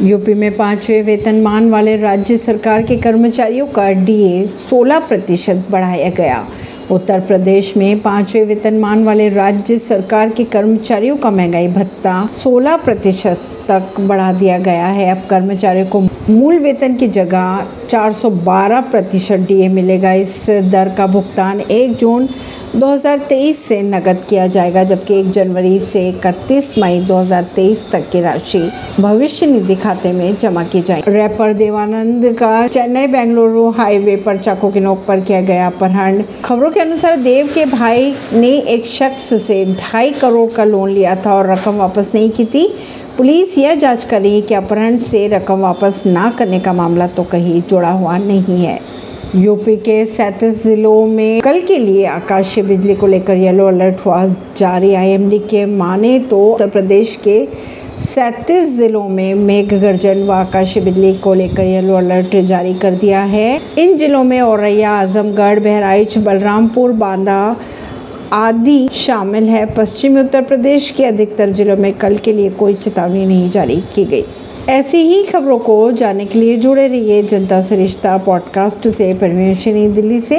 UP में पाँचवें वेतनमान वाले राज्य सरकार के कर्मचारियों का डीए 16 प्रतिशत बढ़ाया गया। उत्तर प्रदेश में पाँचवें वेतनमान वाले राज्य सरकार के कर्मचारियों का महँगाई भत्ता 16 प्रतिशत तक बढ़ा दिया गया है। अब कर्मचारियों को मूल वेतन की जगह 412 प्रतिशत डीए मिलेगा। इस दर का भुगतान 1 जून 2023 से नकद किया जाएगा, जबकि 1 जनवरी से 31 मई 2023 तक की राशि भविष्य निधि खाते में जमा की जाएगी। रैपर देवानंद का चेन्नई बेंगलुरु हाईवे पर चाकू की नोक पर किया गया अपहरण। खबरों के अनुसार देव के भाई ने एक शख्स से ढाई करोड़ का लोन लिया था और रकम वापस नहीं की थी। पुलिस यह जाँच कर रही है कि अपहरण से रकम वापस ना करने का मामला तो कहीं जुड़ा हुआ नहीं है। यूपी के सैंतीस जिलों में कल के लिए आकाशीय बिजली को लेकर येलो अलर्ट हुआ जारी। आईएमडी के माने तो उत्तर प्रदेश के सैंतीस जिलों में मेघ गर्जन व आकाशीय बिजली को लेकर येलो अलर्ट जारी कर दिया है। इन जिलों में औरैया, आजमगढ़, बहराइच, बलरामपुर, बांदा आदि शामिल है। पश्चिमी उत्तर प्रदेश के अधिकतर जिलों में कल के लिए कोई चेतावनी नहीं जारी की गई। ऐसी ही खबरों को जानने के लिए जुड़े रहिए जनता सरिश्ता रिश्ता पॉडकास्ट से परवीन दिल्ली से।